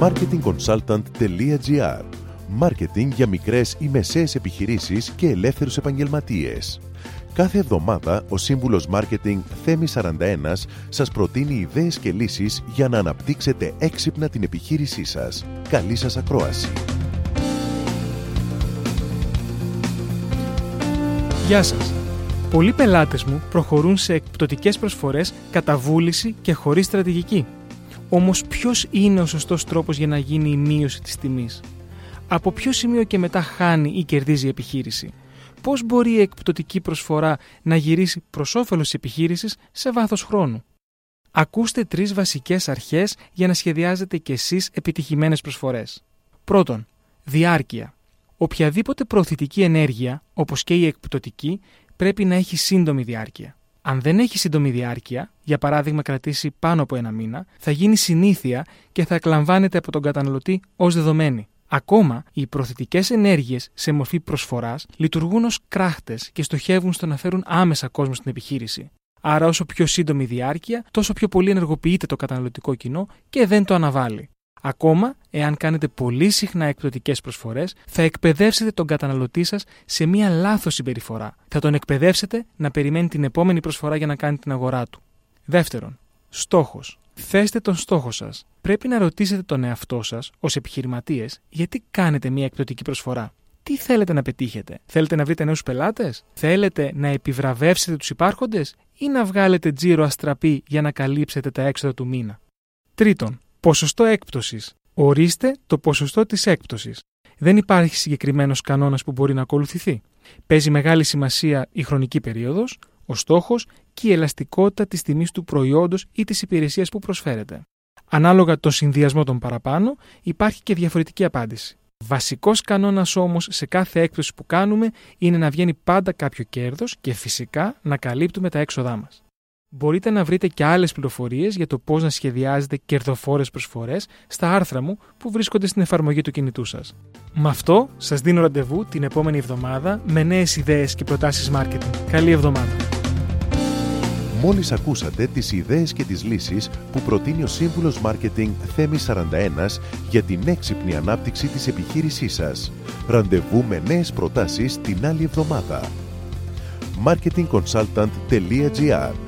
marketingconsultant.gr Μάρκετινγκ για μικρές ή μεσαίες επιχειρήσεις και ελεύθερους επαγγελματίες. Κάθε εβδομάδα ο σύμβουλος Μάρκετινγκ Θέμη 41 σας προτείνει ιδέες και λύσεις για να αναπτύξετε έξυπνα την επιχείρησή σας. Καλή σας ακρόαση! Γεια σας! Πολλοί πελάτες μου προχωρούν σε εκπτωτικές προσφορές κατά βούληση και χωρίς στρατηγική. Όμως ποιος είναι ο σωστός τρόπος για να γίνει η μείωση της τιμής; Από ποιο σημείο και μετά χάνει ή κερδίζει η επιχείρηση; Πώς μπορεί η εκπτωτική προσφορά να γυρίσει προς όφελος της επιχείρησης σε βάθος χρόνου; Ακούστε τρεις βασικές αρχές για να σχεδιάζετε κι εσείς επιτυχημένες προσφορές. Πρώτον, διάρκεια. Οποιαδήποτε προωθητική ενέργεια, όπως και η εκπτωτική, πρέπει να έχει σύντομη διάρκεια. Αν δεν έχει σύντομη διάρκεια, για παράδειγμα κρατήσει πάνω από ένα μήνα, θα γίνει συνήθεια και θα εκλαμβάνεται από τον καταναλωτή ως δεδομένη. Ακόμα, οι προθετικές ενέργειες σε μορφή προσφοράς λειτουργούν ως κράχτες και στοχεύουν στο να φέρουν άμεσα κόσμο στην επιχείρηση. Άρα, όσο πιο σύντομη η διάρκεια, τόσο πιο πολύ ενεργοποιείται το καταναλωτικό κοινό και δεν το αναβάλει. Ακόμα, εάν κάνετε πολύ συχνά εκπτωτικέ προσφορές, θα εκπαιδεύσετε τον καταναλωτή σας σε μία λάθος συμπεριφορά. Θα τον εκπαιδεύσετε να περιμένει την επόμενη προσφορά για να κάνει την αγορά του. Δεύτερον, στόχος. Θέστε τον στόχο σας. Πρέπει να ρωτήσετε τον εαυτό σας, ως επιχειρηματίες, γιατί κάνετε μια εκπτωτική προσφορά. Τι θέλετε να πετύχετε, Θέλετε να βρείτε νέους πελάτες, Θέλετε να επιβραβεύσετε τους υπάρχοντες ή να βγάλετε τζίρο αστραπή για να καλύψετε τα έξοδα του μήνα; Τρίτον, ποσοστό έκπτωσης. Ορίστε το ποσοστό της έκπτωσης. Δεν υπάρχει συγκεκριμένος κανόνας που μπορεί να ακολουθηθεί. Παίζει μεγάλη σημασία η χρονική περίοδος, ο στόχος και η ελαστικότητα της τιμής του προϊόντος ή της υπηρεσίας που προσφέρεται. Ανάλογα το συνδυασμό των παραπάνω, υπάρχει και διαφορετική απάντηση. Βασικός κανόνας όμως σε κάθε έκπτωση που κάνουμε είναι να βγαίνει πάντα κάποιο κέρδος και φυσικά να καλύπτουμε τα έξοδά μας. Μπορείτε να βρείτε και άλλες πληροφορίες για το πώς να σχεδιάζετε κερδοφόρες προσφορές στα άρθρα μου που βρίσκονται στην εφαρμογή του κινητού σας. Με αυτό, σας δίνω ραντεβού την επόμενη εβδομάδα με νέες ιδέες και προτάσεις marketing. Καλή εβδομάδα! Μόλις ακούσατε τις ιδέες και τις λύσεις που προτείνει ο Σύμβουλος Μάρκετινγκ Θέμης 41 για την έξυπνη ανάπτυξη της επιχείρησής σας. Ραντεβού με νέες προτάσεις την άλλη εβδομάδα. marketingconsultant.gr